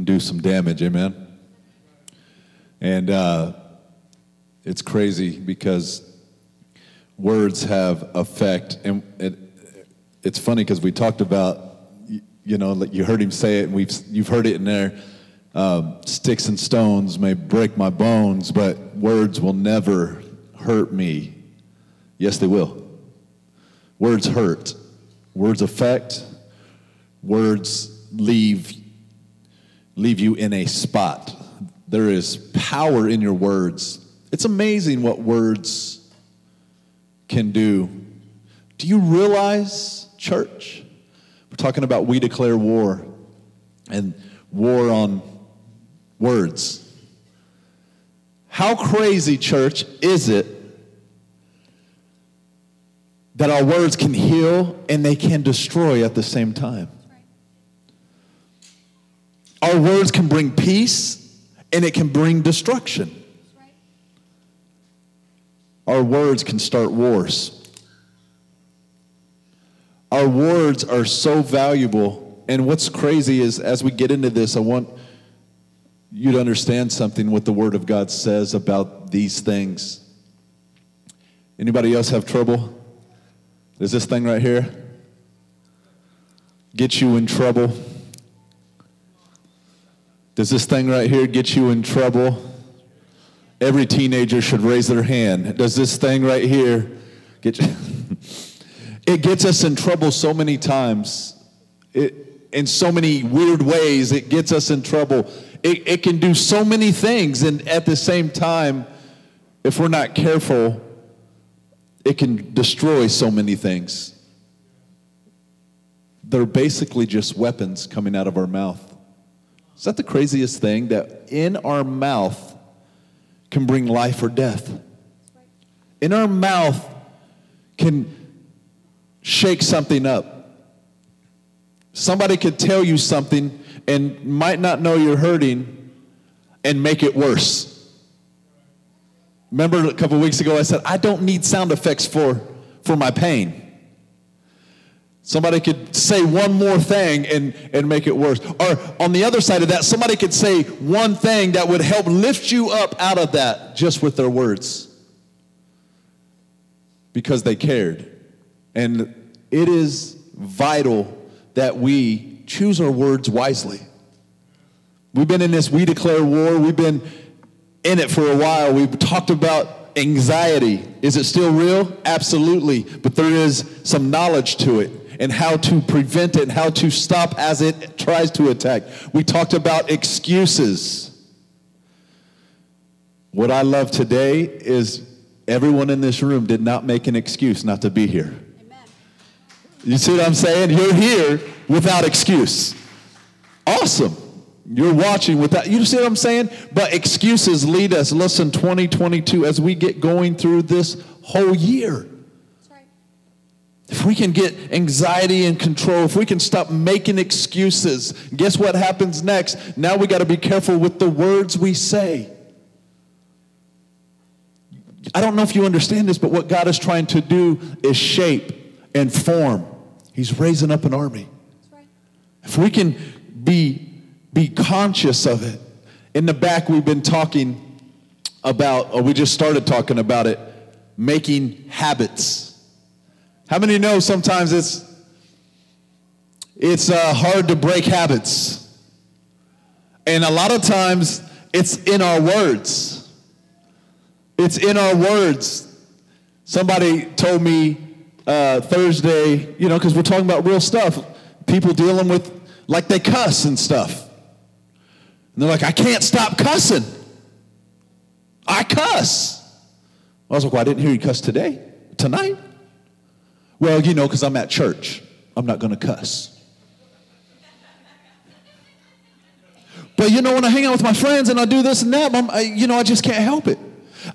can do some damage. Amen. And uh, it's crazy because words have effect, and it, it's funny because we talked about, you know, you heard him say it, and we've you've heard it in there. Um, sticks and stones may break my bones, but words will never hurt me. Yes, they will. Words hurt. Words affect. Words leave leave you in a spot. There is power in your words. It's amazing what words can do. Do you realize, church? We're talking about we declare war and war on words. How crazy, church, is it that our words can heal and they can destroy at the same time? Our words can bring peace and it can bring destruction. Our words can start wars. Our words are so valuable. And what's crazy is as we get into this, I want you to understand something what the Word of God says about these things. Anybody else have trouble? Is this thing right here get you in trouble? Does this thing right here get you in trouble? Every teenager should raise their hand. Does this thing right here get you? it gets us in trouble so many times. It, in so many weird ways, it gets us in trouble. It, it can do so many things, and at the same time, if we're not careful, it can destroy so many things. They're basically just weapons coming out of our mouth. Is that the craziest thing? That in our mouth can bring life or death. In our mouth can shake something up. Somebody could tell you something and might not know you're hurting and make it worse. Remember a couple weeks ago I said, I don't need sound effects for, for my pain. Somebody could say one more thing and, and make it worse. Or on the other side of that, somebody could say one thing that would help lift you up out of that just with their words because they cared. And it is vital that we choose our words wisely. We've been in this we declare war, we've been in it for a while. We've talked about anxiety. Is it still real? Absolutely. But there is some knowledge to it and how to prevent it and how to stop as it tries to attack. We talked about excuses. What I love today is everyone in this room did not make an excuse not to be here. Amen. You see what I'm saying? You're here without excuse. Awesome. You're watching without, you see what I'm saying? But excuses lead us. Listen, 2022, as we get going through this whole year, if we can get anxiety and control, if we can stop making excuses, guess what happens next? Now we got to be careful with the words we say. I don't know if you understand this, but what God is trying to do is shape and form. He's raising up an army. If we can be, be conscious of it. In the back, we've been talking about, or we just started talking about it, making habits. How many know sometimes it's it's uh, hard to break habits, and a lot of times it's in our words. It's in our words. Somebody told me uh, Thursday, you know, because we're talking about real stuff. People dealing with like they cuss and stuff. And they're like, I can't stop cussing. I cuss. I was like, well, I didn't hear you cuss today, tonight. Well, you know, because I'm at church, I'm not going to cuss. But you know, when I hang out with my friends and I do this and that, I, you know, I just can't help it.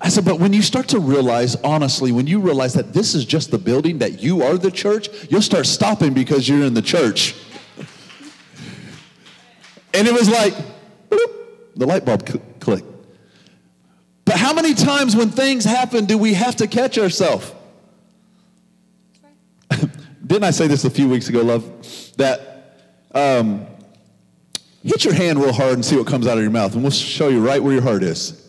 I said, but when you start to realize, honestly, when you realize that this is just the building, that you are the church, you'll start stopping because you're in the church. and it was like, the light bulb cl- clicked. But how many times when things happen do we have to catch ourselves? Didn't I say this a few weeks ago, love? That um, hit your hand real hard and see what comes out of your mouth, and we'll show you right where your heart is.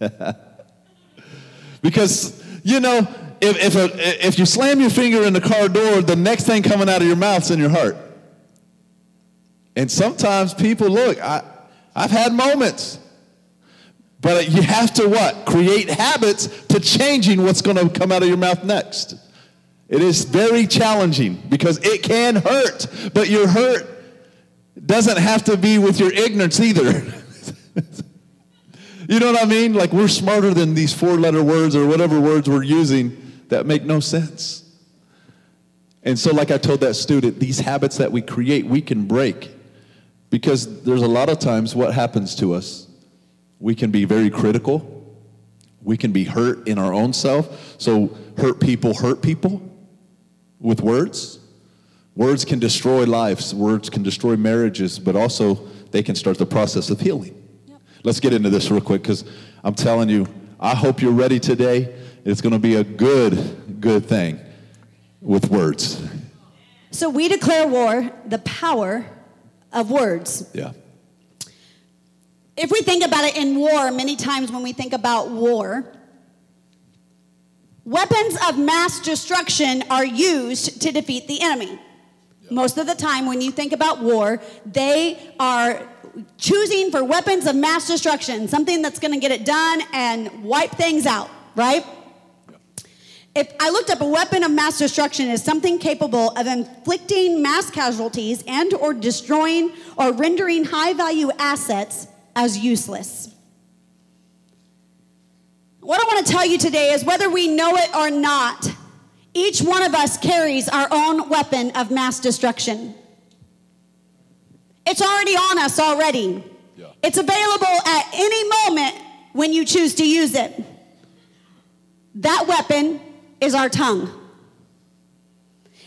because, you know, if, if, a, if you slam your finger in the car door, the next thing coming out of your mouth is in your heart. And sometimes people look, I, I've had moments. But you have to what? Create habits to changing what's going to come out of your mouth next. It is very challenging because it can hurt, but your hurt doesn't have to be with your ignorance either. you know what I mean? Like we're smarter than these four letter words or whatever words we're using that make no sense. And so, like I told that student, these habits that we create, we can break. Because there's a lot of times what happens to us. We can be very critical. We can be hurt in our own self. So, hurt people hurt people with words. Words can destroy lives, words can destroy marriages, but also they can start the process of healing. Yep. Let's get into this real quick because I'm telling you, I hope you're ready today. It's going to be a good, good thing with words. So we declare war, the power of words. Yeah. If we think about it in war, many times when we think about war, weapons of mass destruction are used to defeat the enemy. Most of the time, when you think about war, they are choosing for weapons of mass destruction, something that's going to get it done and wipe things out, right? If I looked up a weapon of mass destruction is something capable of inflicting mass casualties and or destroying or rendering high value assets as useless. What I want to tell you today is whether we know it or not, each one of us carries our own weapon of mass destruction. It's already on us already. Yeah. It's available at any moment when you choose to use it. That weapon is our tongue.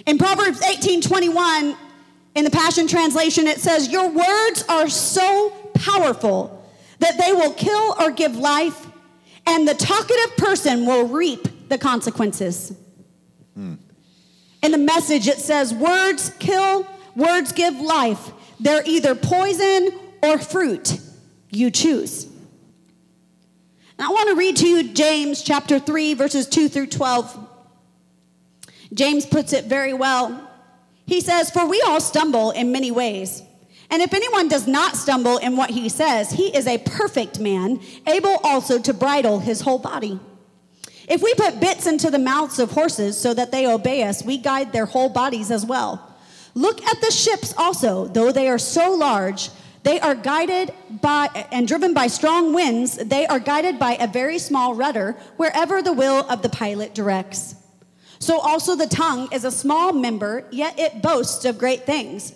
In Proverbs 18:21 in the Passion translation it says your words are so powerful that they will kill or give life and the talkative person will reap the consequences. In the message, it says, Words kill, words give life. They're either poison or fruit. You choose. And I want to read to you James chapter 3, verses 2 through 12. James puts it very well. He says, For we all stumble in many ways. And if anyone does not stumble in what he says, he is a perfect man, able also to bridle his whole body. If we put bits into the mouths of horses so that they obey us, we guide their whole bodies as well. Look at the ships also, though they are so large, they are guided by and driven by strong winds, they are guided by a very small rudder wherever the will of the pilot directs. So also the tongue is a small member, yet it boasts of great things.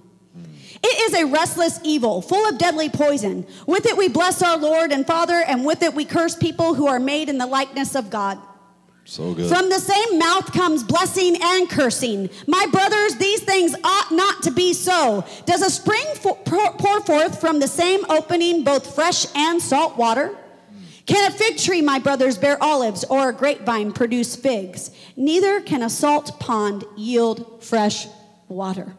It is a restless evil, full of deadly poison. With it we bless our Lord and Father, and with it we curse people who are made in the likeness of God. So good. From the same mouth comes blessing and cursing. My brothers, these things ought not to be so. Does a spring for, pour forth from the same opening both fresh and salt water? Can a fig tree, my brothers, bear olives, or a grapevine produce figs? Neither can a salt pond yield fresh water.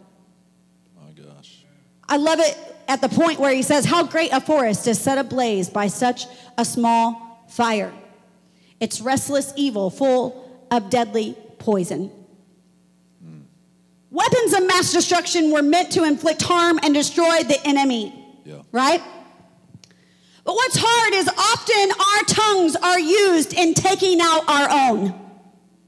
I love it at the point where he says, How great a forest is set ablaze by such a small fire. It's restless evil, full of deadly poison. Mm. Weapons of mass destruction were meant to inflict harm and destroy the enemy. Yeah. Right? But what's hard is often our tongues are used in taking out our own.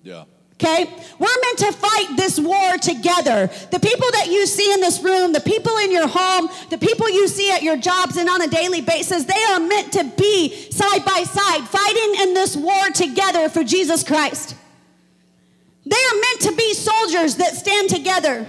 Yeah. Okay? We're meant to fight this war together. The people that you see in this room, the people in your home, the people you see at your jobs and on a daily basis, they are meant to be side by side, fighting in this war together for Jesus Christ. They are meant to be soldiers that stand together.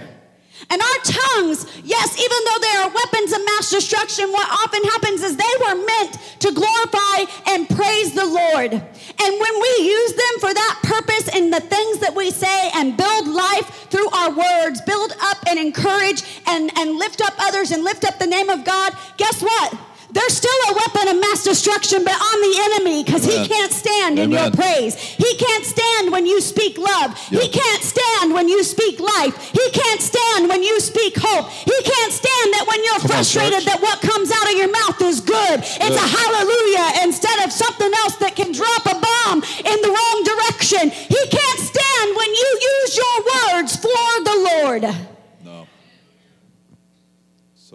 And our tongues, yes, even though they are weapons of mass destruction, what often happens is they were meant to glorify and praise the Lord. And when we use them for that purpose in the things that we say and build life through our words, build up and encourage and, and lift up others and lift up the name of God, guess what? There's still a weapon of mass destruction but on the enemy because he can't stand Amen. in your praise. He can't stand when you speak love. Yep. He can't stand when you speak life. He can't stand when you speak hope. He can't stand that when you're Come frustrated on, that what comes out of your mouth is good. It's a hallelujah instead of something else that can drop a bomb in the wrong direction. He can't stand when you use your words for the Lord.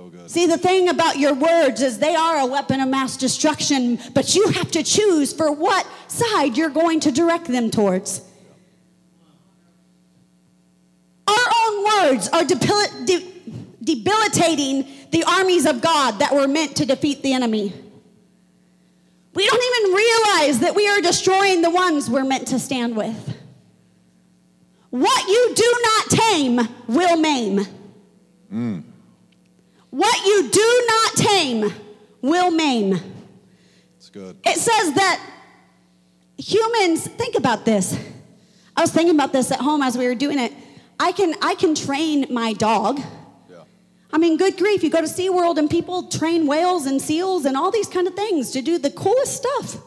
So good. See, the thing about your words is they are a weapon of mass destruction, but you have to choose for what side you're going to direct them towards. Our own words are debil- de- debilitating the armies of God that were meant to defeat the enemy. We don't even realize that we are destroying the ones we're meant to stand with. What you do not tame will maim. Mm. What you do not tame will maim. It's good. It says that humans, think about this. I was thinking about this at home as we were doing it. I can, I can train my dog. Yeah. I mean, good grief, you go to SeaWorld and people train whales and seals and all these kind of things to do the coolest stuff.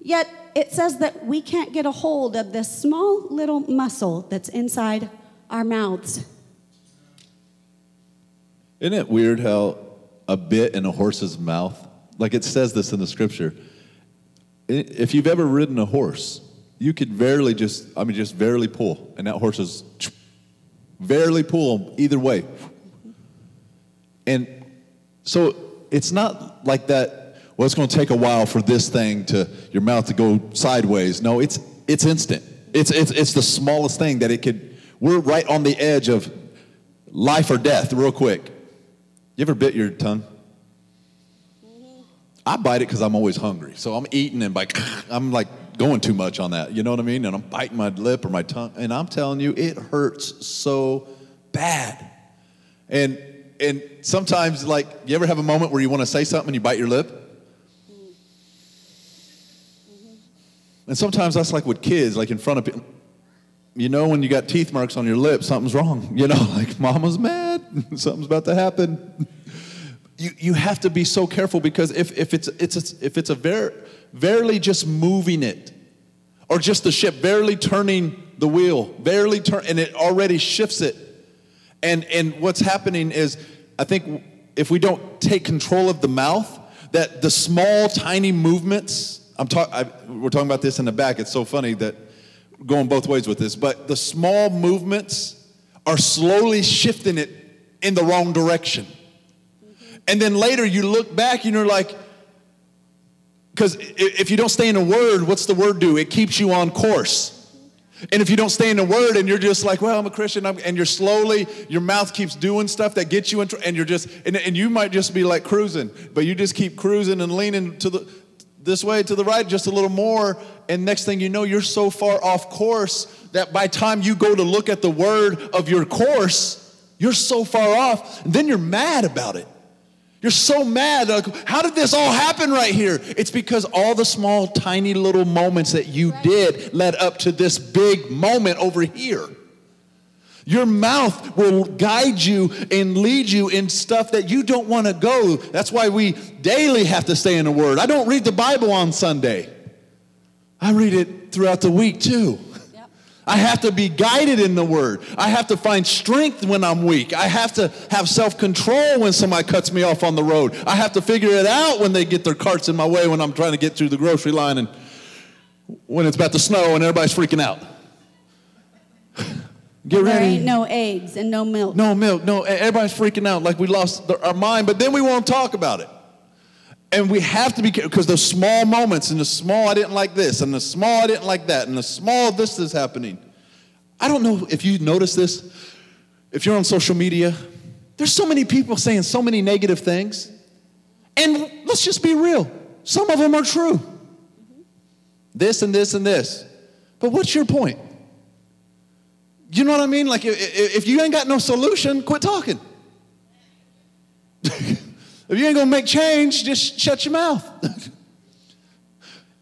Yet it says that we can't get a hold of this small little muscle that's inside our mouths. Isn't it weird how a bit in a horse's mouth, like it says this in the scripture, if you've ever ridden a horse, you could barely just, I mean, just barely pull, and that horse is barely pull either way. And so it's not like that, well, it's going to take a while for this thing to, your mouth to go sideways. No, it's, it's instant. It's, it's, it's the smallest thing that it could, we're right on the edge of life or death real quick. You ever bit your tongue? Mm-hmm. I bite it because I'm always hungry. So I'm eating and like I'm like going too much on that. You know what I mean? And I'm biting my lip or my tongue, and I'm telling you, it hurts so bad. And and sometimes, like, you ever have a moment where you want to say something and you bite your lip? Mm-hmm. And sometimes that's like with kids, like in front of people. You know, when you got teeth marks on your lips, something's wrong. You know, like mama's mad. something's about to happen. You, you have to be so careful because if, if it's, it's, if it's a ver, barely just moving it, or just the ship barely turning the wheel, barely turn, and it already shifts it. And, and what's happening is, I think if we don't take control of the mouth, that the small, tiny movements, I'm talk, I, we're talking about this in the back. It's so funny that going both ways with this, but the small movements are slowly shifting it in the wrong direction. And then later you look back and you're like, because if you don't stay in the word, what's the word do? It keeps you on course. And if you don't stay in the word and you're just like, well, I'm a Christian, I'm, and you're slowly, your mouth keeps doing stuff that gets you in, and you're just, and, and you might just be like cruising, but you just keep cruising and leaning to the, this way to the right just a little more, and next thing you know, you're so far off course that by time you go to look at the word of your course, you're so far off, and then you're mad about it. You're so mad. Like, how did this all happen right here? It's because all the small, tiny little moments that you did led up to this big moment over here. Your mouth will guide you and lead you in stuff that you don't want to go. That's why we daily have to stay in the Word. I don't read the Bible on Sunday, I read it throughout the week too. I have to be guided in the word. I have to find strength when I'm weak. I have to have self control when somebody cuts me off on the road. I have to figure it out when they get their carts in my way when I'm trying to get through the grocery line and when it's about to snow and everybody's freaking out. Get ready. There ain't no eggs and no milk. No milk. No, everybody's freaking out like we lost our mind, but then we won't talk about it. And we have to be careful because those small moments and the small, I didn't like this, and the small, I didn't like that, and the small, this is happening. I don't know if you notice this. If you're on social media, there's so many people saying so many negative things. And let's just be real some of them are true. This and this and this. But what's your point? You know what I mean? Like, if, if you ain't got no solution, quit talking. if you ain't gonna make change, just shut your mouth.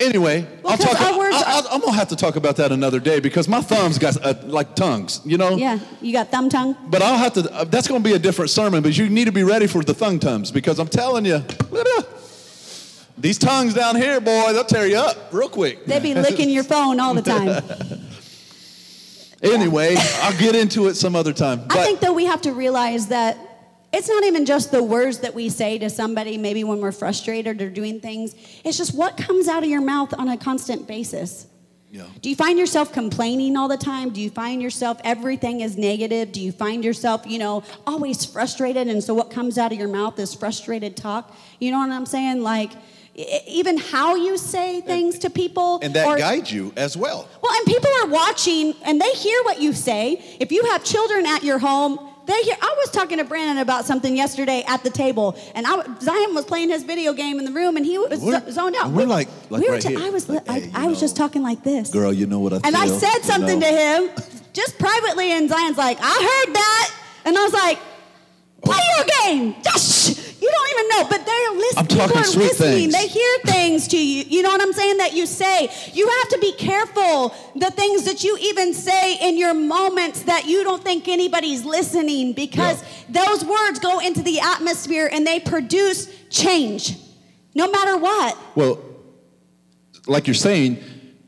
anyway, Well, I'll talk. I, I, I'm gonna have to talk about that another day because my thumbs got uh, like tongues, you know. Yeah, you got thumb tongue. But I'll have to. Uh, that's gonna be a different sermon. But you need to be ready for the thumb tongues because I'm telling you, these tongues down here, boy, they'll tear you up real quick. They be licking your phone all the time. Anyway, I'll get into it some other time. But I think though we have to realize that it's not even just the words that we say to somebody maybe when we're frustrated or doing things. It's just what comes out of your mouth on a constant basis. Yeah. Do you find yourself complaining all the time? Do you find yourself everything is negative? Do you find yourself, you know, always frustrated and so what comes out of your mouth is frustrated talk? You know what I'm saying? Like even how you say things to people and that or- guides you as well. well, and people are watching and they hear what you say. If you have children at your home, they hear. I was talking to Brandon about something yesterday at the table, and I, Zion was playing his video game in the room, and he was We're- zoned out. we're like- like we were right ta- here. I was, Like, I, hey, you I was just talking like this, Girl, you know what I think. and I said you something know. to him, just privately, and Zion's like, "I heard that," and I was like, "Play oh. your game." Just you don't even know, but they're listening. I'm People talking are sweet listening. things. They hear things to you. You know what I'm saying? That you say. You have to be careful the things that you even say in your moments that you don't think anybody's listening because those words go into the atmosphere and they produce change, no matter what. Well, like you're saying,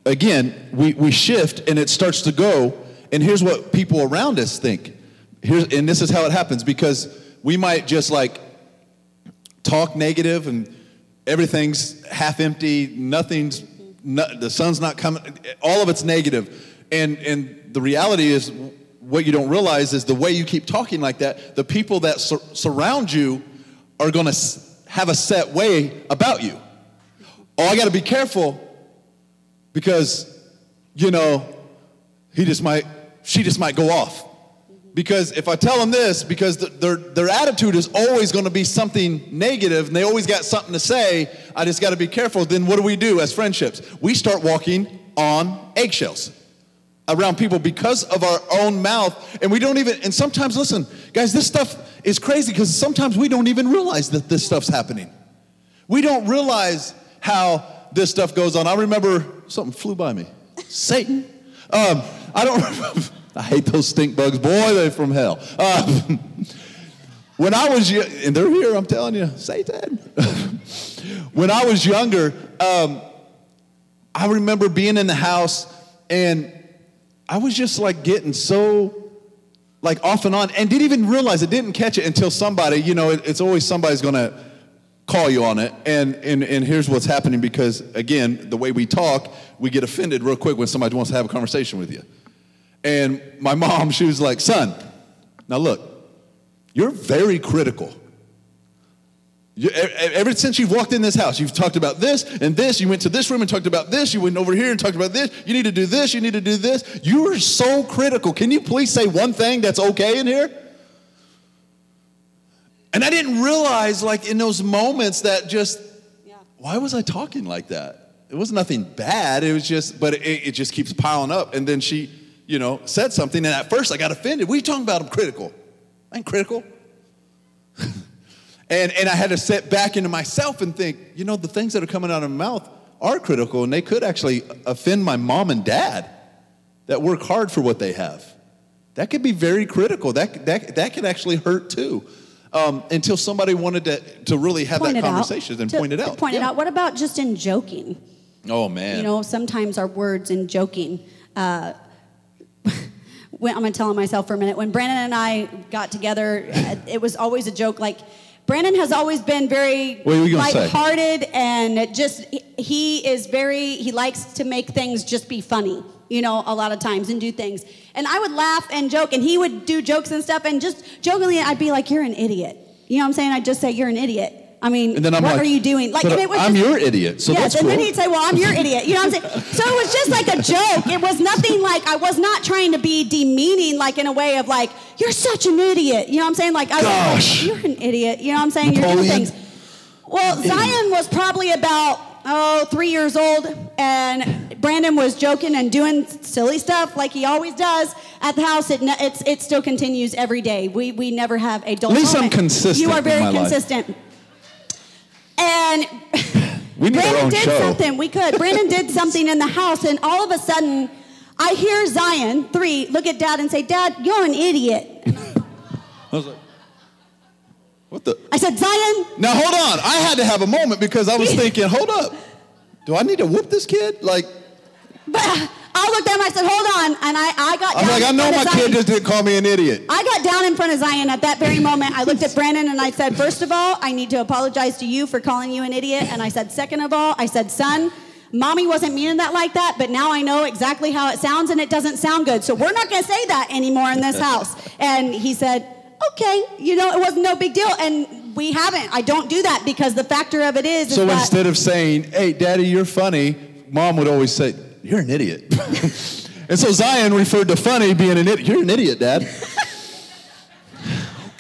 again, we, we shift and it starts to go. And here's what people around us think. Here's, and this is how it happens because we might just like talk negative and everything's half empty, nothing's, no, the sun's not coming, all of it's negative. And, and the reality is, what you don't realize is the way you keep talking like that, the people that sur- surround you are going to have a set way about you. Oh, I got to be careful because, you know, he just might, she just might go off. Because if I tell them this, because th- their, their attitude is always going to be something negative and they always got something to say, I just got to be careful. Then what do we do as friendships? We start walking on eggshells around people because of our own mouth. And we don't even, and sometimes, listen, guys, this stuff is crazy because sometimes we don't even realize that this stuff's happening. We don't realize how this stuff goes on. I remember something flew by me. Satan. Um, I don't. I hate those stink bugs. Boy, they're from hell. Um, when I was, yo- and they're here. I'm telling you, Satan. when I was younger, um, I remember being in the house, and I was just like getting so like off and on and didn't even realize it didn't catch it until somebody you know it, it's always somebody's gonna call you on it and, and and here's what's happening because again the way we talk we get offended real quick when somebody wants to have a conversation with you and my mom she was like son now look you're very critical you, ever since you've walked in this house, you've talked about this and this. You went to this room and talked about this. You went over here and talked about this. You need to do this. You need to do this. You are so critical. Can you please say one thing that's okay in here? And I didn't realize, like, in those moments that just, why was I talking like that? It was nothing bad. It was just, but it, it just keeps piling up. And then she, you know, said something. And at first I got offended. What are you talking about? I'm critical. I ain't critical. And, and I had to sit back into myself and think, you know, the things that are coming out of my mouth are critical and they could actually offend my mom and dad that work hard for what they have. That could be very critical. That, that, that could actually hurt too. Um, until somebody wanted to, to really have Point that it out. conversation and To- point it out. Point it out. What about just in joking? Oh, man. You know, sometimes our words in joking. Uh, when, I'm going to tell on myself for a minute. When Brandon and I got together, it was always a joke. Like, Brandon has always been very What were you gonna say? lighthearted and just, he is very, he likes to make things just be funny, you know, a lot of times and do things. And I would laugh and joke and he would do jokes and stuff and just jokingly I'd be like, you're an idiot. You know what I'm saying? I'd just say, you're an idiot. I mean, And then I'm what like, are you doing? Like, it was I'm just- your idiot, so yes, that's and then he'd say, "Well, I'm your idiot." You know what I'm saying? So it was just like a joke. It was nothing like I was not trying to be demeaning, like in a way of like, "You're such an idiot." You know what I'm saying? Like, I was Gosh. like, "You're an idiot." You know what I'm saying? You're doing things. Well, Zion was probably about oh three years old, and Brandon was joking and doing silly stuff like he always does at the house, it, it's, it still continues every day. We, we never have a dull At least I'm consistent You are very consistent. life. And We need Brandon did show. something. We could. Brandon did something in the house, and all of a sudden, I hear Zion three look at Dad and say, "Dad, you're an idiot." I was like, what the? I said, "Zion, Now hold on. I had to have a moment because I was thinking, hold up. Do I need to whoop this kid? Like, But I looked at him. I said, "Hold on," and I, I got. I'm down like, I know my kid just didn't call me an idiot. I got down in front of Zion at that very moment. I looked at Brandon and I said, first of all, I need to apologize to you for calling you an idiot. And I said, second of all, I said, son, mommy wasn't meaning that like that, but now I know exactly how it sounds and it doesn't sound good. So we're not going to say that anymore in this house. And he said, okay, you know, it was no big deal. And we haven't. I don't do that because the factor of it is, is So instead of saying, hey, daddy, you're funny, mom would always say, you're an idiot. and so Zion referred to funny being an idiot. You're an idiot, dad.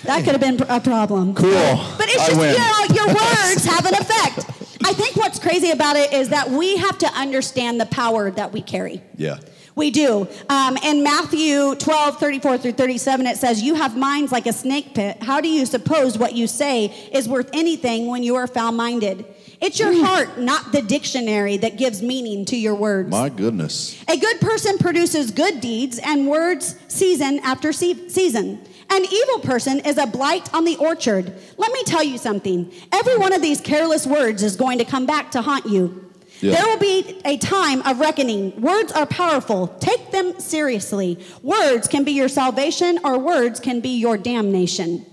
That could have been a problem. Cool. But it's just, you know, your words have an effect. I think what's crazy about it is that we have to understand the power that we carry. Yeah. We do. Um, in Matthew 12, 34 through 37, it says, You have minds like a snake pit. How do you suppose what you say is worth anything when you are foul minded? It's your heart, not the dictionary, that gives meaning to your words. My goodness. A good person produces good deeds and words season after se- season. An evil person is a blight on the orchard. Let me tell you something. Every one of these careless words is going to come back to haunt you. Yeah. There will be a time of reckoning. Words are powerful. Take them seriously. Words can be your salvation or words can be your damnation.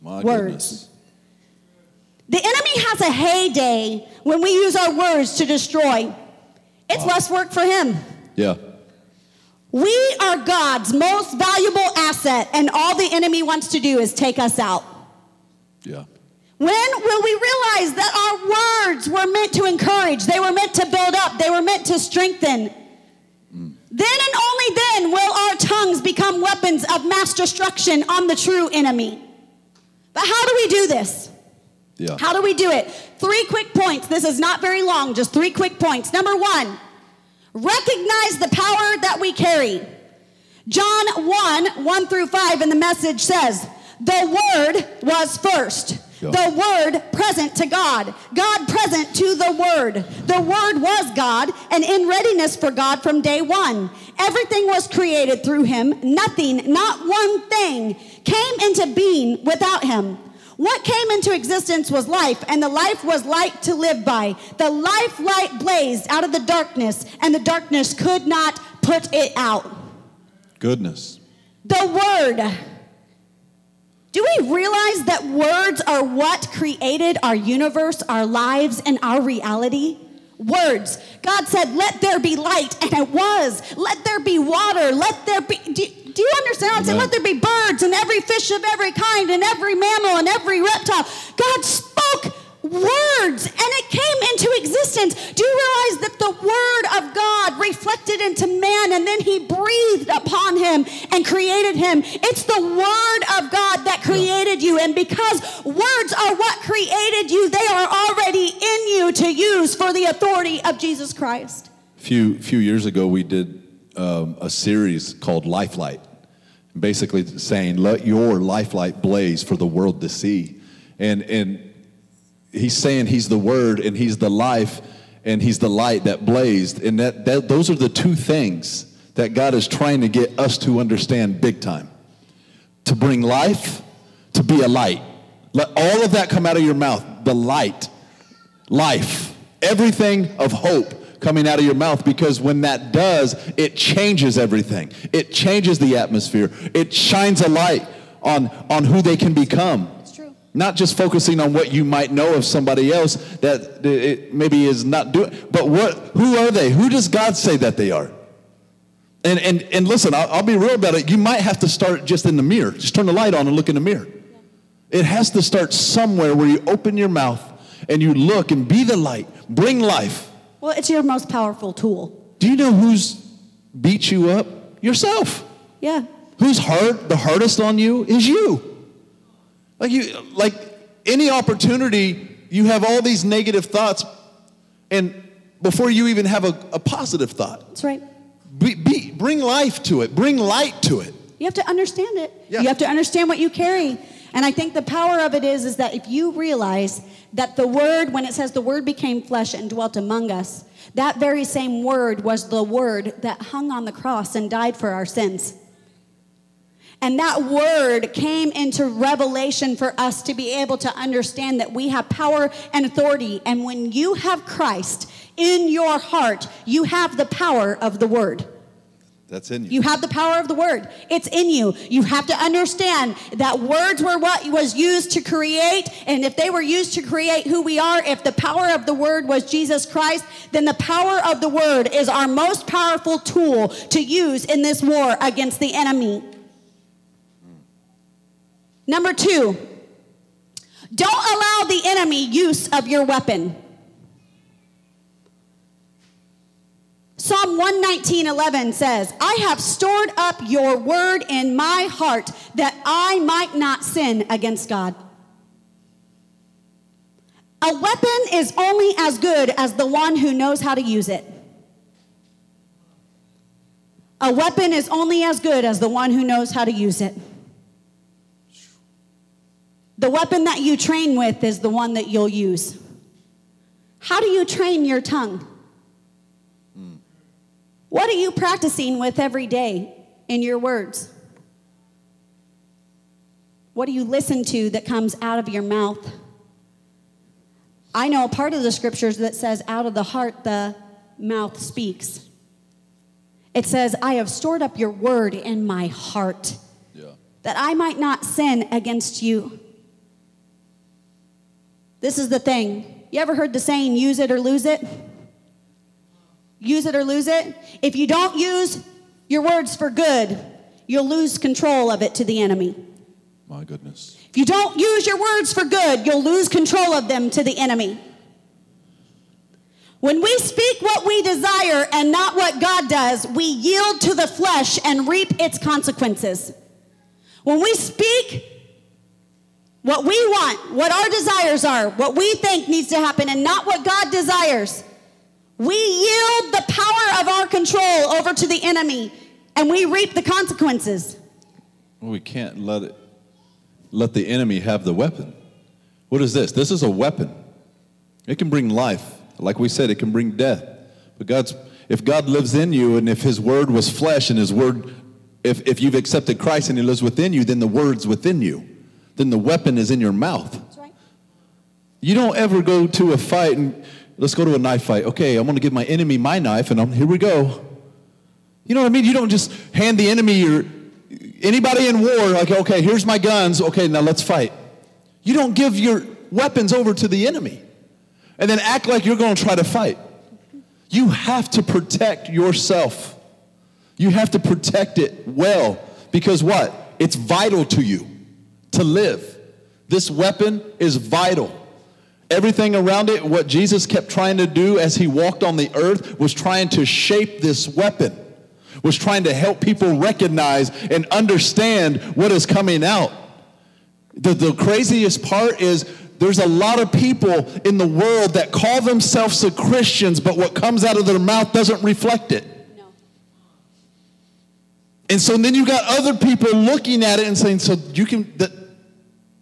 My Words. goodness. The enemy has a heyday when we use our words to destroy. It's less work for him. Yeah. We are God's most valuable asset, and all the enemy wants to do is take us out. Yeah. When will we realize that our words were meant to encourage? They were meant to build up, they were meant to strengthen. Hmm. Then and only then will our tongues become weapons of mass destruction on the true enemy. But how do we do this? Yeah. How do we do it? Three quick points. This is not very long, just three quick points. Number one, recognize the power that we carry. John 1 1 through 5 in the message says, The Word was first. Yeah. The Word present to God. God present to the Word. The Word was God and in readiness for God from day one. Everything was created through Him. Nothing, not one thing, came into being without Him. What came into existence was life, and the life was light to live by. The life light blazed out of the darkness, and the darkness could not put it out. Goodness. The Word. Do we realize that words are what created our universe, our lives, and our reality? Words. God said, Let there be light, and it was. Let there be water. Let there be. Do, do you understand? saying? Amen. Let there be birds and every fish of every kind and every mammal and every reptile. God spoke words and it came into existence. Do you realize that the word of God reflected into man and then he breathed upon him and created him? It's the word of God that created you. And because words are what created you, they are already in you to use for the authority of Jesus Christ. few few years ago we did um, a series called lifelight basically saying let your lifelight blaze for the world to see. And and he's saying he's the word and he's the life and he's the light that blazed. And that, that those are the two things that god is trying to get us to understand big time. To bring life to be a light. Let all of that come out of your mouth. The light. Life, everything of hope coming out of your mouth because when that does, it changes everything. It changes the atmosphere. It shines a light on, on who they can become. It's true. Not just focusing on what you might know of somebody else that it maybe is not doing, but what, who are they? Who does God say that they are? And, and, and listen, I'll, I'll be real about it. You might have to start just in the mirror. Just turn the light on and look in the mirror. It has to start somewhere where you open your mouth and you look and be the light, bring life. Well, it's your most powerful tool. Do you know who's beat you up? Yourself. Yeah. Who's hard, the hardest on you is you. Like you like any opportunity, you have all these negative thoughts and before you even have a, a positive thought. That's right. Be, be, bring life to it, bring light to it. You have to understand it. Yeah. You have to understand what you carry. And I think the power of it is, is that if you realize that the word, when it says the word became flesh and dwelt among us, that very same word was the word that hung on the cross and died for our sins. And that word came into revelation for us to be able to understand that we have power and authority. And when you have Christ in your heart, you have the power of the word. That's in you. You have the power of the word. It's in you. You have to understand that words were what was used to create. And if they were used to create who we are, if the power of the word was Jesus Christ, then the power of the word is our most powerful tool to use in this war against the enemy. Number two, don't allow the enemy use of your weapon. Psalm 119:11 says, "I have stored up your word in my heart that I might not sin against God." A weapon is only as good as the one who knows how to use it. A weapon is only as good as the one who knows how to use it. The weapon that you train with is the one that you'll use. How do you train your tongue? What are you practicing with every day in your words? What do you listen to that comes out of your mouth? I know a part of the scriptures that says, out of the heart the mouth speaks. It says, I have stored up your word in my heart Yeah. that I might not sin against you. This is the thing. You ever heard the saying, use it or lose it? Use it or lose it. If you don't use your words for good, you'll lose control of it to the enemy. My goodness. If you don't use your words for good, you'll lose control of them to the enemy. When we speak what we desire and not what God does, we yield to the flesh and reap its consequences. When we speak what we want, what our desires are, what we think needs to happen, and not what God desires, we yield the power of our control over to the enemy and we reap the consequences. Well, we can't let it let the enemy have the weapon. What is this? This is a weapon. It can bring life. Like we said, it can bring death. But God's if God lives in you and if his word was flesh and his word if, if you've accepted Christ and he lives within you, then the word's within you. Then the weapon is in your mouth. That's right. You don't ever go to a fight and let's go to a knife fight. Okay, I'm going to give my enemy my knife and I'm, here we go. You know what I mean? You don't just hand the enemy your anybody in war like okay, here's my guns. Okay, now let's fight. You don't give your weapons over to the enemy and then act like you're going to try to fight. You have to protect yourself. You have to protect it well because what? It's vital to you to live. This weapon is vital. Everything around it, what Jesus kept trying to do as he walked on the earth, was trying to shape this weapon, was trying to help people recognize and understand what is coming out. The, the craziest part is there's a lot of people in the world that call themselves the Christians, but what comes out of their mouth doesn't reflect it. No. And so then you got other people looking at it and saying, so you can, that,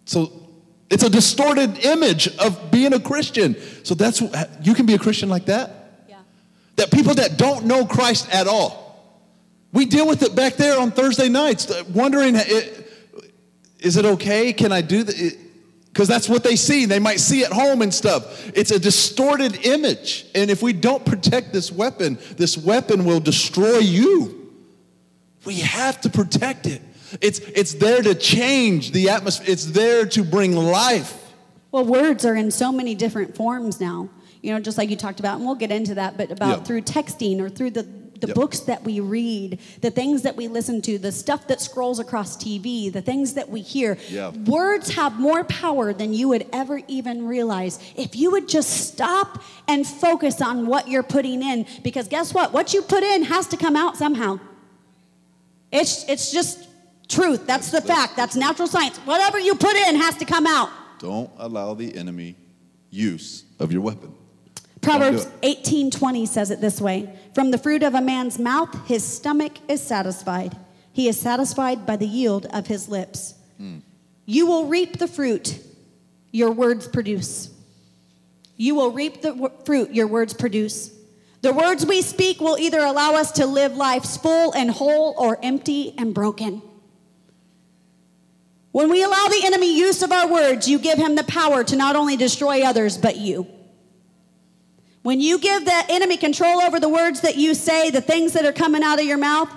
so it's a distorted image of being a Christian. So that's, you can be a Christian like that? Yeah. That people that don't know Christ at all. We deal with it back there on Thursday nights, wondering, is it okay? Can I do that? Because that's what they see. They might see at home and stuff. It's a distorted image. And if we don't protect this weapon, this weapon will destroy you. We have to protect it. It's, it's there to change the atmosphere, it's there to bring life. Well, words are in so many different forms now. You know, just like you talked about, and we'll get into that, but about Yeah. through texting or through the, the Yep. books that we read, the things that we listen to, the stuff that scrolls across TV, the things that we hear. Yeah. Words have more power than you would ever even realize. If you would just stop and focus on what you're putting in, because guess what? What you put in has to come out somehow. It's, it's just truth. That's the fact. That's natural science. Whatever you put in has to come out. Don't allow the enemy use of your weapon. Proverbs 18:20 says it this way, "From the fruit of a man's mouth his stomach is satisfied. He is satisfied by the yield of his lips." Mm. You will reap the fruit your words produce. You will reap the w- fruit your words produce. The words we speak will either allow us to live lives full and whole or empty and broken. When we allow the enemy use of our words, you give him the power to not only destroy others, but you. When you give the enemy control over the words that you say, the things that are coming out of your mouth,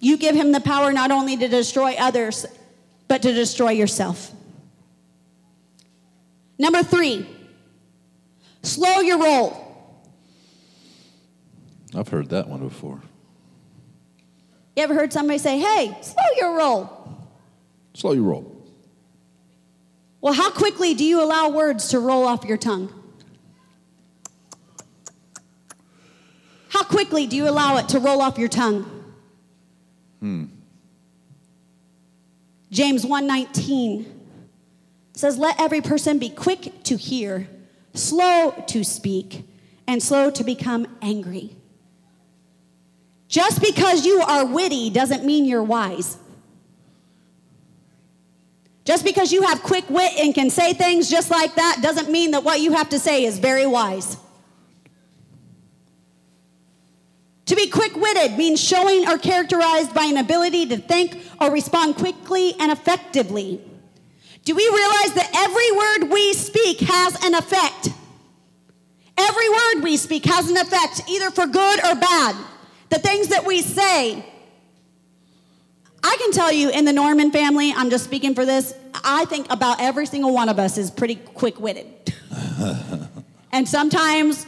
you give him the power not only to destroy others, but to destroy yourself. Number three, slow your roll. I've heard that one before. You ever heard somebody say, hey, slow your roll? Slow your roll. Well, how quickly do you allow words to roll off your tongue? How quickly do you allow it to roll off your tongue? Hmm. James 1:19 says let every person be quick to hear, slow to speak, and slow to become angry. Just because you are witty doesn't mean you're wise. Just because you have quick wit and can say things just like that doesn't mean that what you have to say is very wise. To be quick witted means showing or characterized by an ability to think or respond quickly and effectively. Do we realize that every word we speak has an effect? Every word we speak has an effect, either for good or bad. The things that we say. I can tell you in the Norman family, I'm just speaking for this, I think about every single one of us is pretty quick witted. and sometimes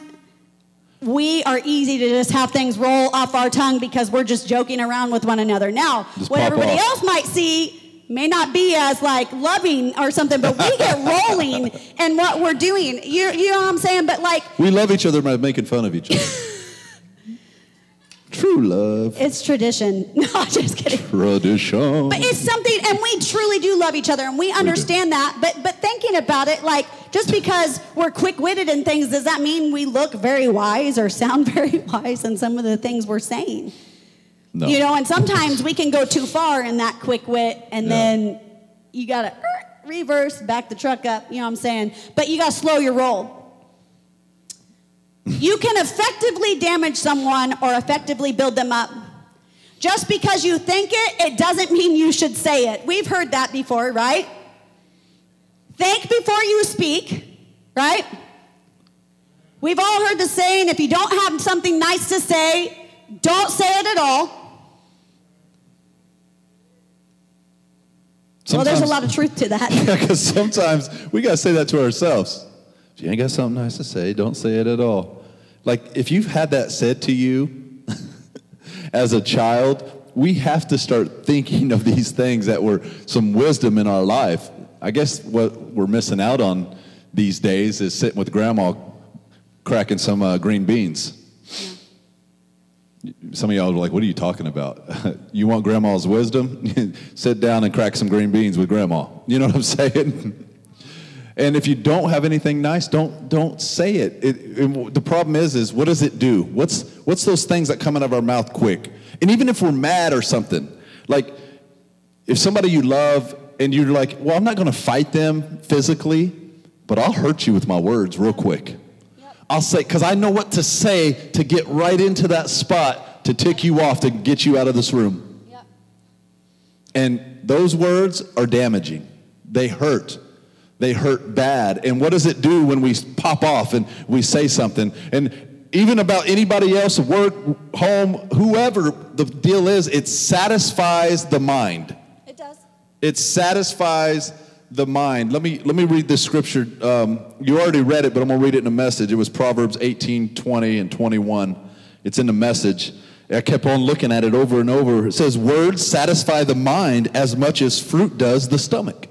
we are easy to just have things roll off our tongue because we're just joking around with one another. Now, just what everybody off. else might see may not be as like loving or something, but we get rolling in what we're doing. You, you know what I'm saying? But like we love each other by making fun of each other. True love. It's tradition. No, just kidding. Tradition. But it's something, and we truly do love each other, and we understand we that. But but thinking about it, like just because we're quick witted in things, does that mean we look very wise or sound very wise in some of the things we're saying? No. You know, and sometimes we can go too far in that quick wit, and yeah. then you gotta er, reverse, back the truck up. You know what I'm saying? But you gotta slow your roll. You can effectively damage someone or effectively build them up. Just because you think it, it doesn't mean you should say it. We've heard that before, right? Think before you speak, right? We've all heard the saying if you don't have something nice to say, don't say it at all. Sometimes, well, there's a lot of truth to that. Yeah, because sometimes we got to say that to ourselves. You ain't got something nice to say, don't say it at all. Like, if you've had that said to you as a child, we have to start thinking of these things that were some wisdom in our life. I guess what we're missing out on these days is sitting with grandma cracking some uh, green beans. Some of y'all are like, what are you talking about? you want grandma's wisdom? Sit down and crack some green beans with grandma. You know what I'm saying? And if you don't have anything nice, don't don't say it. It, it. The problem is, is what does it do? What's what's those things that come out of our mouth quick? And even if we're mad or something, like if somebody you love and you're like, well, I'm not going to fight them physically, but I'll hurt you with my words real quick. Yep. I'll say because I know what to say to get right into that spot to tick you off to get you out of this room. Yep. And those words are damaging. They hurt they hurt bad. And what does it do when we pop off and we say something? And even about anybody else, work, home, whoever the deal is, it satisfies the mind. It does. It satisfies the mind. Let me let me read this scripture. Um, you already read it, but I'm gonna read it in a message. It was Proverbs 18, 20, and 21. It's in the message. I kept on looking at it over and over. It says, Words satisfy the mind as much as fruit does the stomach.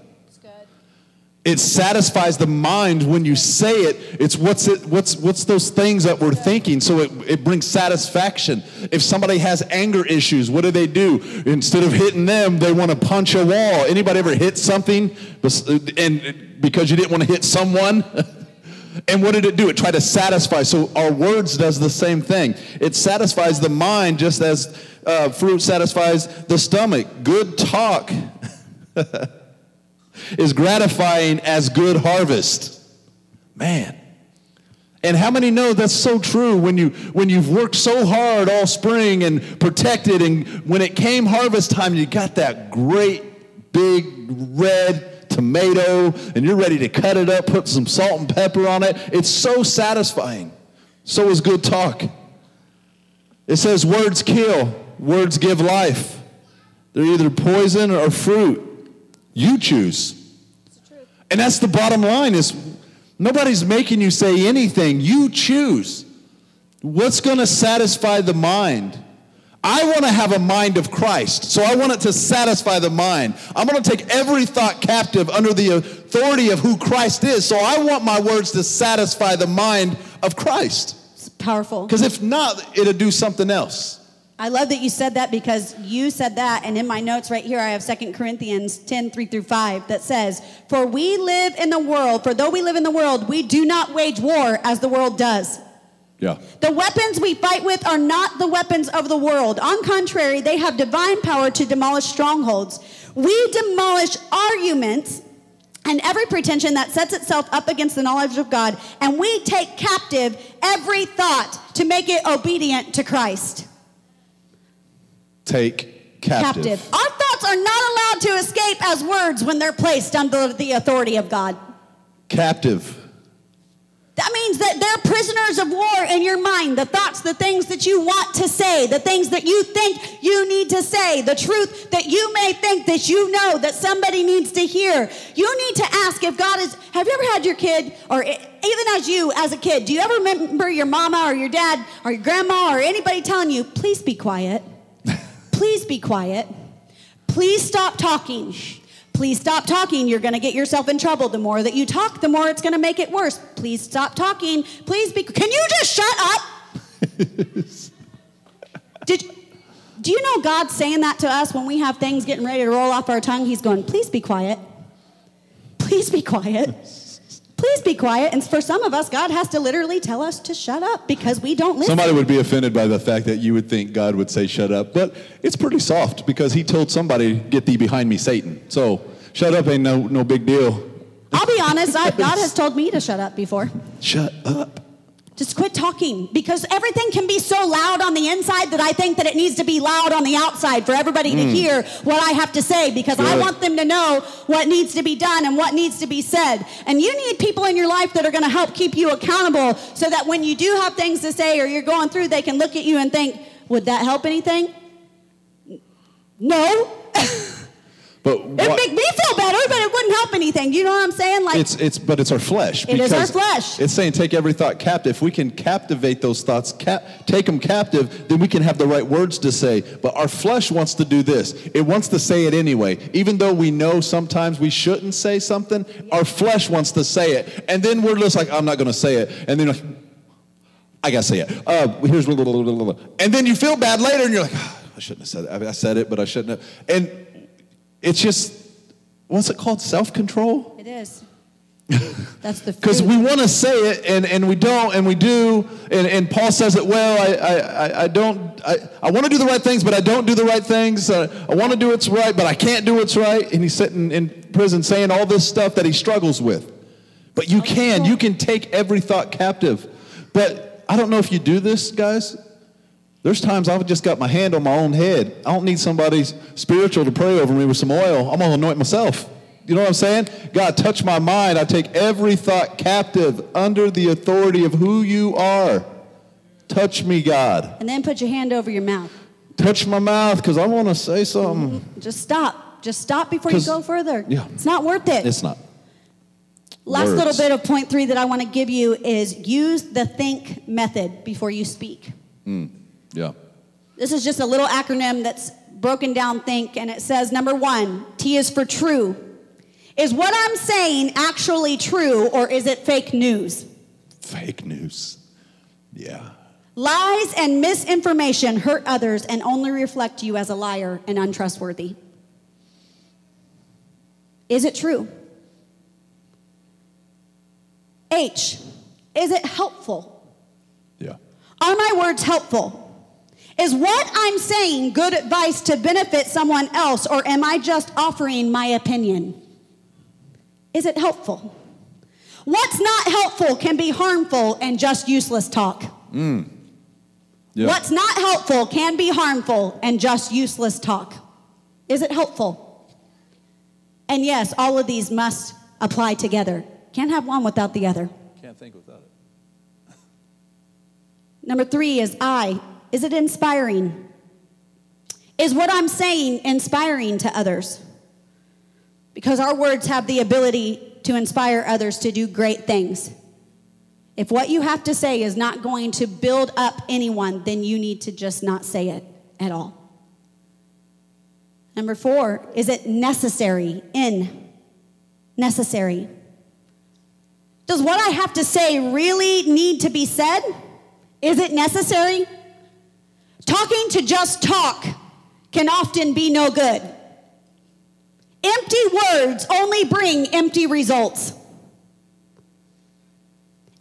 It satisfies the mind when you say it. It's what's it, what's what's those things that we're thinking. So it, it brings satisfaction. If somebody has anger issues, what do they do? Instead of hitting them, they want to punch a wall. Anybody ever hit something and because you didn't want to hit someone? And what did it do? It tried to satisfy. So our words does the same thing. It satisfies the mind just as uh, fruit satisfies the stomach. Good talk is gratifying as good harvest. Man. And how many know that's so true when you when you've worked so hard all spring and protected and when it came harvest time you got that great big red tomato and you're ready to cut it up, put some salt and pepper on it. It's so satisfying. So is good talk. It says words kill, words give life. They're either poison or fruit. You choose. And that's the bottom line is nobody's making you say anything. You choose. What's going to satisfy the mind? I want to have a mind of Christ. So I want it to satisfy the mind. I'm going to take every thought captive under the authority of who Christ is. So I want my words to satisfy the mind of Christ. It's powerful. Because if not, it'll do something else. I love that you said that because you said that, and in my notes right here, I have 2 Corinthians 10 3 through 5 that says, For we live in the world, for though we live in the world, we do not wage war as the world does. Yeah. The weapons we fight with are not the weapons of the world. On contrary, they have divine power to demolish strongholds. We demolish arguments and every pretension that sets itself up against the knowledge of God, and we take captive every thought to make it obedient to Christ take captive. captive. Our thoughts are not allowed to escape as words when they're placed under the authority of God. Captive. That means that they're prisoners of war in your mind. The thoughts, the things that you want to say, the things that you think you need to say, the truth that you may think that you know that somebody needs to hear. You need to ask if God is. Have you ever had your kid, or even as you as a kid, do you ever remember your mama or your dad or your grandma or anybody telling you, please be quiet? Please be quiet. Please stop talking. Please stop talking. You're going to get yourself in trouble. The more that you talk, the more it's going to make it worse. Please stop talking. Please be. Can you just shut up? Did, do you know God saying that to us when we have things getting ready to roll off our tongue? He's going, please be quiet. Please be quiet. Please be quiet. And for some of us, God has to literally tell us to shut up because we don't listen. Somebody would be offended by the fact that you would think God would say shut up, but it's pretty soft because he told somebody, get thee behind me, Satan. So shut up ain't no, no big deal. I'll be honest, I, God has told me to shut up before. Shut up. Just quit talking because everything can be so loud on the inside that I think that it needs to be loud on the outside for everybody mm. to hear what I have to say because Good. I want them to know what needs to be done and what needs to be said. And you need people in your life that are going to help keep you accountable so that when you do have things to say or you're going through, they can look at you and think, would that help anything? No. But it would make me feel better, but it wouldn't help anything. You know what I'm saying? Like it's it's but it's our flesh. It is our flesh. It's saying take every thought captive. If we can captivate those thoughts, cap, take them captive, then we can have the right words to say. But our flesh wants to do this. It wants to say it anyway, even though we know sometimes we shouldn't say something. Our flesh wants to say it, and then we're just like, I'm not going to say it, and then. Like, I gotta say it. Uh, here's and then you feel bad later, and you're like, oh, I shouldn't have said it. I said it, but I shouldn't have. And it's just, what's it called? Self control? It is. That's the because we want to say it and, and we don't and we do and, and Paul says it well I, I, I don't I, I want to do the right things but I don't do the right things. Uh, I want to do what's right but I can't do what's right. And he's sitting in prison saying all this stuff that he struggles with. But you can. you can take every thought captive. But I don't know if you do this guys there's times I've just got my hand on my own head. I don't need somebody spiritual to pray over me with some oil. I'm going to anoint myself. You know what I'm saying? God, touch my mind. I take every thought captive under the authority of who you are. Touch me, God. And then put your hand over your mouth. Touch my mouth because I want to say something. Mm-hmm. Just stop. Just stop before you go further. Yeah. It's not worth it. It's not. Last Words. little bit of point three that I want to give you is use the think method before you speak. Mm. Yeah. This is just a little acronym that's broken down think, and it says number one, T is for true. Is what I'm saying actually true, or is it fake news? Fake news. Yeah. Lies and misinformation hurt others and only reflect you as a liar and untrustworthy. Is it true? H, Is it helpful? Yeah. Are my words helpful? Is what I'm saying good advice to benefit someone else, or am I just offering my opinion? Is it helpful? What's not helpful can be harmful and just useless talk. Mm. Yeah. What's not helpful can be harmful and just useless talk. Is it helpful? And yes, all of these must apply together. Can't have one without the other. Can't think without it. Number three is I. Is it inspiring? Is what I'm saying inspiring to others? Because our words have the ability to inspire others to do great things. If what you have to say is not going to build up anyone, then you need to just not say it at all. Number four, is it necessary? In. Necessary. Does what I have to say really need to be said? Is it necessary? Talking to just talk can often be no good. Empty words only bring empty results.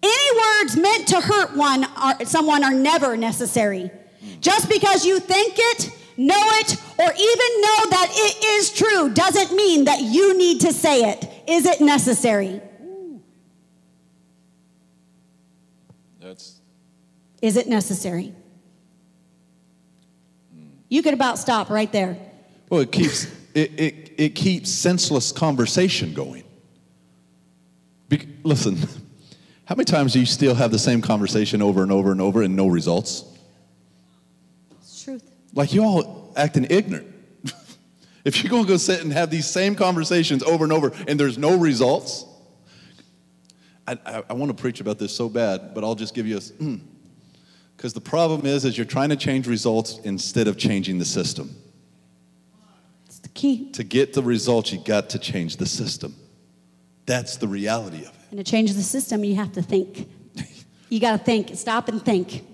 Any words meant to hurt one or someone are never necessary. Just because you think it, know it, or even know that it is true doesn't mean that you need to say it. Is it necessary? That's Is it necessary? You could about stop right there. well, it keeps it, it, it keeps senseless conversation going. Be, listen, how many times do you still have the same conversation over and over and over and no results? It's truth. Like you all acting ignorant. if you're going to go sit and have these same conversations over and over and there's no results, I, I, I want to preach about this so bad, but I'll just give you a. Hmm. Because the problem is, is you're trying to change results instead of changing the system. It's the key. To get the results, you got to change the system. That's the reality of it. And to change the system, you have to think. You got to think, stop and think.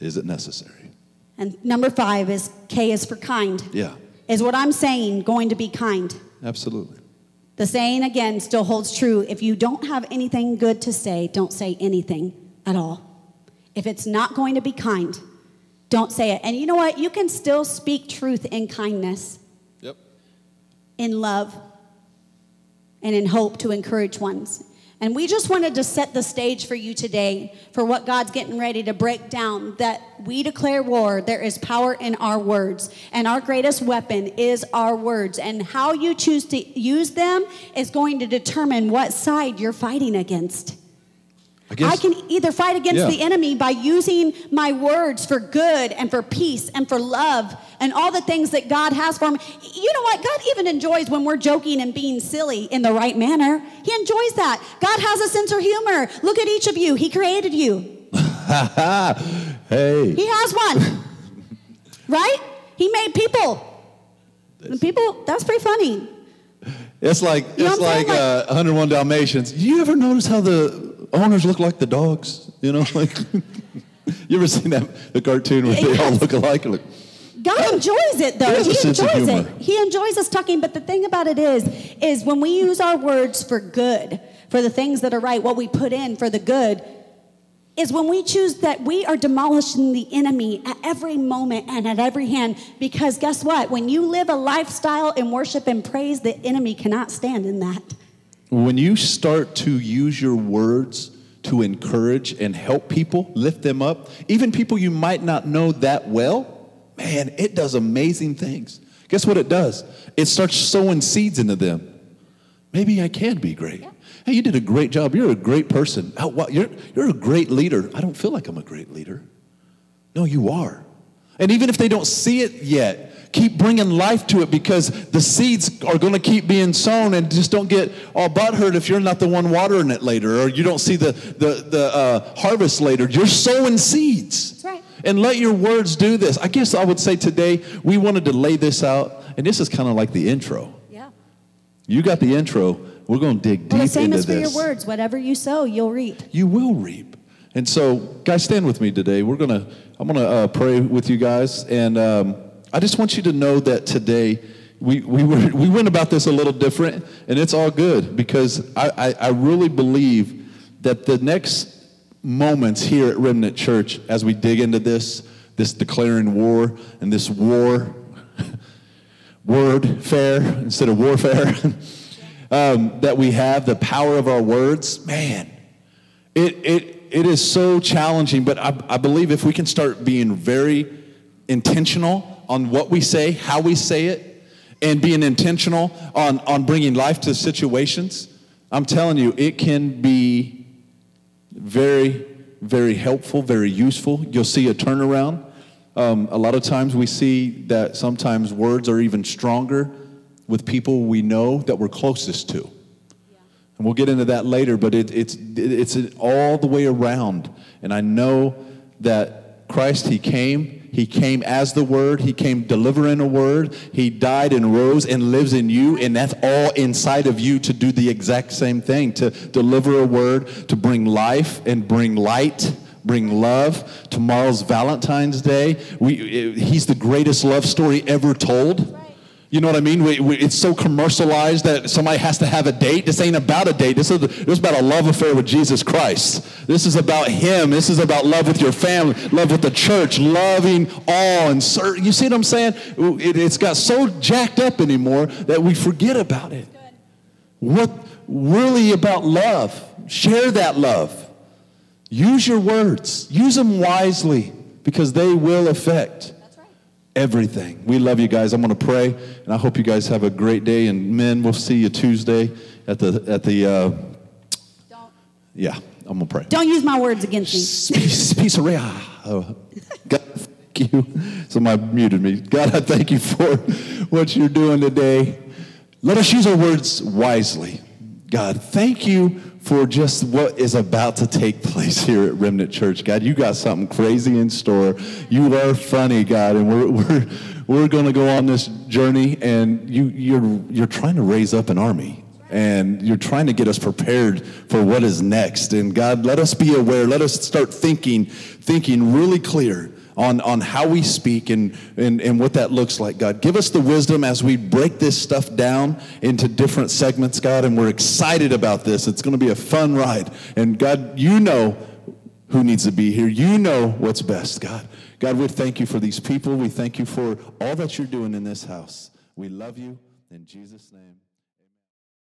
Is it necessary? And number five is K is for kind. Yeah, Is what I'm saying going to be kind? absolutely. The saying again still holds true. If you don't have anything good to say, don't say anything at all. If it's not going to be kind, don't say it. And you know what? You can still speak truth in kindness, Yep. in love, and in hope to encourage ones. And we just wanted to set the stage for you today for what God's getting ready to break down that we declare war. There is power in our words, and our greatest weapon is our words. And how you choose to use them is going to determine what side you're fighting against. I guess. I can either fight against Yeah. the enemy by using my words for good and for peace and for love and all the things that God has for me. You know what? God even enjoys when we're joking and being silly in the right manner. He enjoys that. God has a sense of humor. Look at each of you. He created you. hey. He has one. right? He made people. And people, that's pretty funny. It's like You know it's like, saying? uh, 101 Dalmatians. You ever notice how the owners look like the dogs? You know, like you ever seen that the cartoon where they all look alike? Like, God enjoys it though. He He enjoys it. He enjoys us talking, but the thing about it is is when we use our words for good, for the things that are right, what we put in for the good, is when we choose that we are demolishing the enemy at every moment and at every hand. Because guess what? When you live a lifestyle in worship and praise, the enemy cannot stand in that. When you start to use your words to encourage and help people, lift them up, even people you might not know that well, man, it does amazing things. Guess what it does? It starts sowing seeds into them. Maybe I can be great. Hey, you did a great job. You're a great person. Oh, wow, you're, you're a great leader. I don't feel like I'm a great leader. No, you are. And even if they don't see it yet, keep bringing life to it because the seeds are going to keep being sown and just don't get all butthurt if you're not the one watering it later or you don't see the, the, the uh, harvest later. You're sowing seeds. That's right. And let your words do this. I guess I would say today we wanted to lay this out, and this is kind of like the intro. Yeah. You got the intro. We're going to dig deep Well, the same into is for this. your words. Whatever you sow, you'll reap. You will reap. And so, guys, stand with me today. We're gonna. I'm gonna uh, pray with you guys, and um, I just want you to know that today we we were we went about this a little different, and it's all good because I I, I really believe that the next moments here at Remnant Church as we dig into this, this declaring war and this war word fair instead of warfare um, that we have, the power of our words, man, it, it, it is so challenging. But I, I believe if we can start being very intentional on what we say, how we say it, and being intentional on, on bringing life to situations, I'm telling you, it can be very, very helpful, very useful. You'll see a turnaround. Um, a lot of times we see that sometimes words are even stronger with people we know that we're closest to. And we'll get into that later, but it, it's, it's all the way around. And I know that Christ, He came he came as the Word. He came delivering a word. He died and rose and lives in you, and that's all inside of you to do the exact same thing to deliver a word, to bring life and bring light bring love. Tomorrow's Valentine's Day. We, eh, he's the greatest love story ever told. You know what I mean? We, we, it's so commercialized that somebody has to have a date. This ain't about a date. This is, this is about a love affair with Jesus Christ. This is about Him. This is about love with your family, love with the church, loving all and serve. You see what I'm saying? It, it's got so jacked up anymore that we forget about it. What really about love? Share that love. Use your words. Use them wisely because they will affect everything. We love you guys. I'm going to pray, and I hope you guys have a great day. And men, we'll see you Tuesday at the at the. Uh, yeah, I'm gonna pray. Don't use my words against me. Peace, peace, oh, God, thank you. Somebody muted me. God, I thank you for what you're doing today. Let us use our words wisely. God, thank you for just what is about to take place here at Remnant Church. God, you got something crazy in store. You are funny, God, and we're, we're, we're going to go on this journey, and you, you're, you're trying to raise up an army. And you're trying to get us prepared for what is next. And God, let us be aware. Let us start thinking, thinking really clear on, on how we speak and, and, and what that looks like, God. Give us the wisdom as we break this stuff down into different segments, God, and we're excited about this. It's going to be a fun ride. And God, you know who needs to be here. You know what's best, God. God, we thank you for these people. We thank you for all that you're doing in this house. We love you in Jesus' name.